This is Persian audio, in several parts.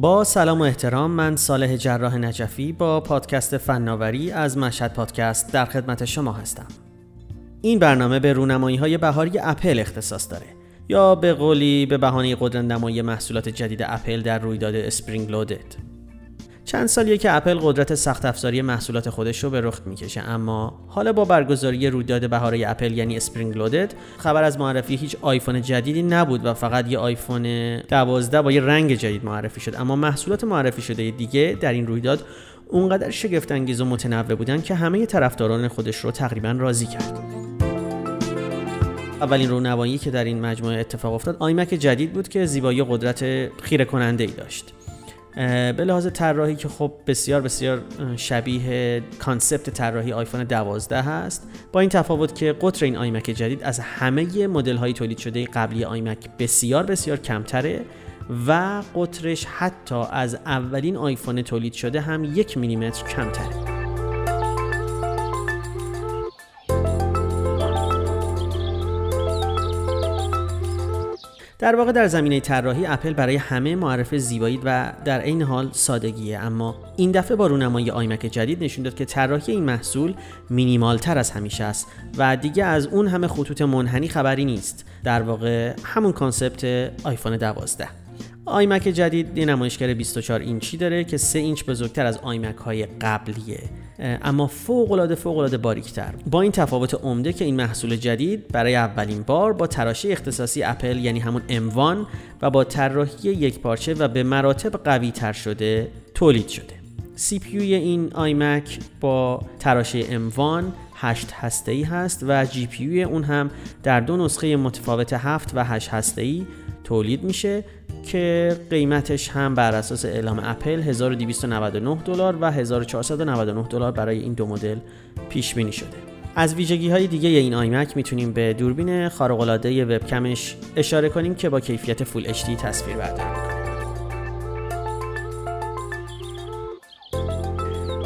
با سلام و احترام من صالح جراح نجفی با پادکست فناوری از مشهد پادکست در خدمت شما هستم. این برنامه به رونمایی های بهاری اپل اختصاص داره یا به قولی به بهانه قدرت نمایی محصولات جدید اپل در رویداد Spring Loaded. چند سالیه که اپل قدرت سخت افزاری محصولات خودش رو به رخ می‌کشه. اما حالا با برگزاری رویداد بهاره اپل یعنی Spring Loaded خبر از معرفی هیچ آیفون جدیدی نبود و فقط یه آیفون 12 با یه رنگ جدید معرفی شد. اما محصولات معرفی شده دیگه در این رویداد اونقدر شگفت انگیز و متنوع بودن که همه طرفداران خودش رو تقریبا راضی کرد. اولین رونمایی که در این مجموعه اتفاق افتاد iMac جدید بود که زیبایی و قدرت خیره کننده ای داشت. به لحاظ طراحی که خب بسیار بسیار شبیه concept طراحی آیفون 12 هست. با این تفاوت که قطر این iMac جدید از همه مدل های تولید شده قبلی iMac بسیار بسیار کمتره و قطرش حتی از اولین آیفون تولید شده هم یک میلیمتر کمتره. در واقع در زمینه طراحی اپل برای همه معرف زیبایی و در عین حال سادگیه. اما این دفعه با رونمایی iMac جدید نشون داد که طراحی این محصول مینیمال تر از همیشه است و دیگه از اون همه خطوط منحنی خبری نیست. در واقع همون concept آیفون 12 iMac جدید یه نمایشگر 24 اینچی داره که 3 اینچ بزرگتر از iMac های قبلیه اما فوق العاده فوق العاده باریکتر. با این تفاوت عمده که این محصول جدید برای اولین بار با تراشه اختصاصی اپل یعنی همون M1 و با طراحی یک پارچه و به مراتب قوی تر شده تولید شده. CPU این iMac با تراشه M1 8 هسته ای هست و GPU اون هم در دو نسخه متفاوت 7 و 8 هسته ای تولید میشه. که قیمتش هم بر اساس اعلام اپل 1299 دلار و 1499 دلار برای این دو مدل پیش بینی شده. از ویژگی های دیگه این iMac می‌تونیم به دوربین خارق العاده وبکمش اشاره کنیم که با کیفیت Full HD تصویر برداری می‌کنه.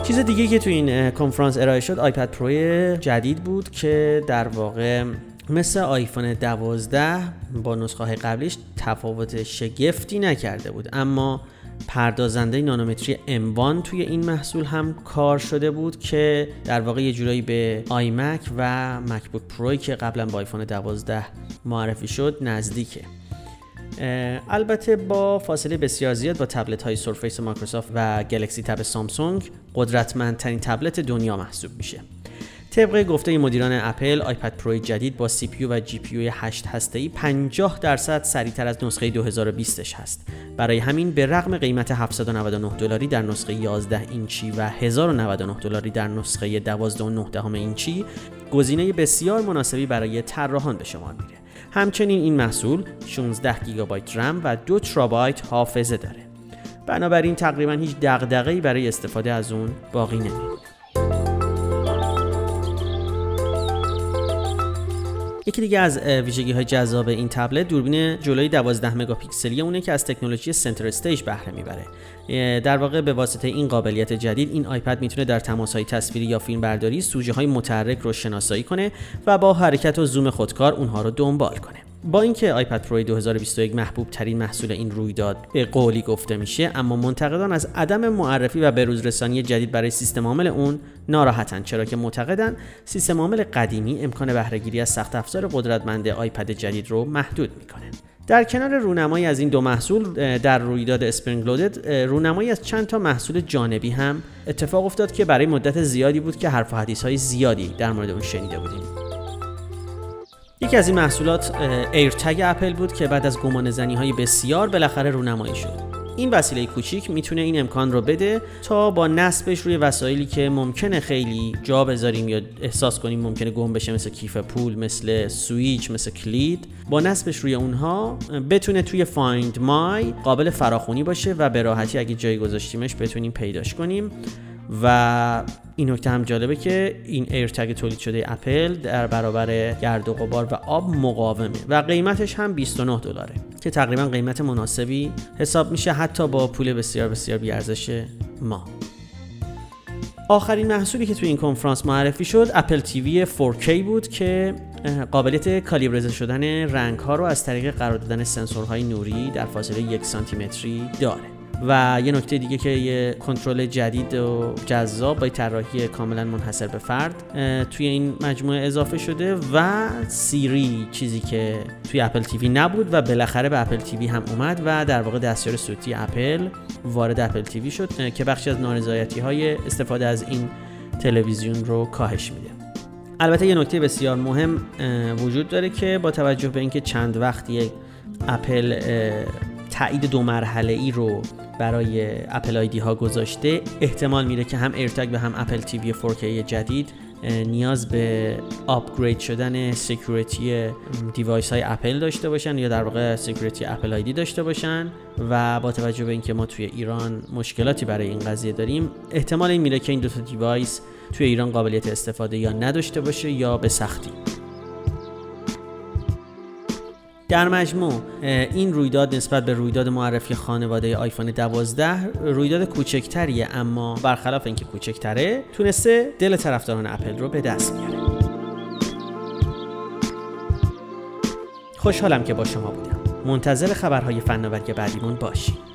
چیز دیگه که تو این کنفرانس ارائه شد iPad Pro جدید بود که در واقع مثل آیفون 12 با نسخه قبلیش تفاوت شگفتی نکرده بود اما پردازنده نانومتری M1 توی این محصول هم کار شده بود که در واقع یه جورایی به آیمک و مکبوک پروی که قبلا با آیفون 12 معرفی شد نزدیکه. البته با فاصله بسیار زیاد با تبلت های سرفیس مایکروسافت و گلکسی تب سامسونگ قدرتمندترین تبلت دنیا محسوب میشه. طبق گفته مدیران اپل iPad Pro جدید با سی و جی پی 8 هسته‌ای 50 درصد سریعتر از نسخه 2020 هست. برای همین به رغم قیمت 799 دلاری در نسخه 11 اینچی و 1099 دلاری در نسخه 12.9 اینچی گزینه بسیار مناسبی برای طراحان به شمار میره. همچنین این محصول 16 گیگابایت رم و 2 ترابایت حافظه داره. بنابراین تقریبا هیچ دغدغه‌ای برای استفاده از اون باقی نمیمونه. یکی دیگه از ویژگی های جذاب این تبلت دوربین جلوی 12 مگاپیکسلی اونه که از تکنولوژی Center Stage بهره می‌بره. در واقع به واسطه این قابلیت جدید این iPad می‌تونه در تماس های تصویری یا فیلم برداری سوژه های متحرک رو شناسایی کنه و با حرکت و زوم خودکار اونها رو دنبال کنه. با اینکه iPad Pro 2021 محبوب ترین محصول این رویداد به قولی گفته میشه اما منتقدان از عدم معرفی و بروزرسانی جدید برای سیستم عامل اون ناراحتن چرا که معتقدن سیستم عامل قدیمی امکان بهره‌گیری از سخت افزار قدرتمند iPad جدید رو محدود می‌کنه. در کنار رونمایی از این دو محصول در رویداد Spring Loaded رونمایی از چند تا محصول جانبی هم اتفاق افتاد که برای مدت زیادی بود که حرف و حدیث های زیادی در مورد اون شنیده بودیم. یکی از این محصولات AirTag اپل بود که بعد از گمان زنی های بسیار بالاخره رونمایی شد. این وسیله کوچیک می‌تونه این امکان رو بده تا با نصبش روی وسایلی که ممکنه خیلی جا بذاریم یا احساس کنیم ممکنه گم بشه مثل کیف پول مثل سویچ مثل کلید با نصبش روی اونها بتونه توی Find My قابل فراخونی باشه و به راحتی اگه جایی گذاشتیمش بتونیم پیداش کنیم. و این نکته هم جالبه که این AirTag تولید شده اپل در برابر گرد و غبار و آب مقاومه و قیمتش هم 29 دلاره که تقریبا قیمت مناسبی حساب میشه حتی با پول بسیار بسیار بی‌ارزش ما. آخرین محصولی که توی این کنفرانس معرفی شد Apple TV 4K بود که قابلیت کالیبرزه شدن رنگ ها رو از طریق قرار دادن سنسورهای نوری در فاصله یک سانتی متری داره. و یه نکته دیگه که یه کنترل جدید و جذاب با طراحی کاملا منحصر به فرد توی این مجموعه اضافه شده و سیری چیزی که توی اپل تیوی نبود و بالاخره به اپل تیوی هم اومد و در واقع دستیار صوتی اپل وارد اپل تیوی شد که بخشی از نارضایتی های استفاده از این تلویزیون رو کاهش میده. البته یه نکته بسیار مهم وجود داره که با توجه به اینکه چند وقته که اپل تایید دو مرحله ای رو برای Apple ID ها گذاشته. احتمال میره که هم AirTag و هم Apple TV 4K جدید نیاز به upgrade شدن security device های اپل داشته باشن یا در واقع security Apple ID داشته باشن. و با توجه به اینکه ما توی ایران مشکلاتی برای این قضیه داریم احتمال این میره که این دو تا device توی ایران قابلیت استفاده یا نداشته باشه یا به سختی. در مجموع این رویداد نسبت به رویداد معرفی خانواده آیفون 12 رویداد کوچکتریه اما برخلاف اینکه کوچکتره تونسته دل طرفداران اپل رو به دست بیاره. خوشحالم که با شما بودم. منتظر خبرهای فناوری بعدیمون باشید.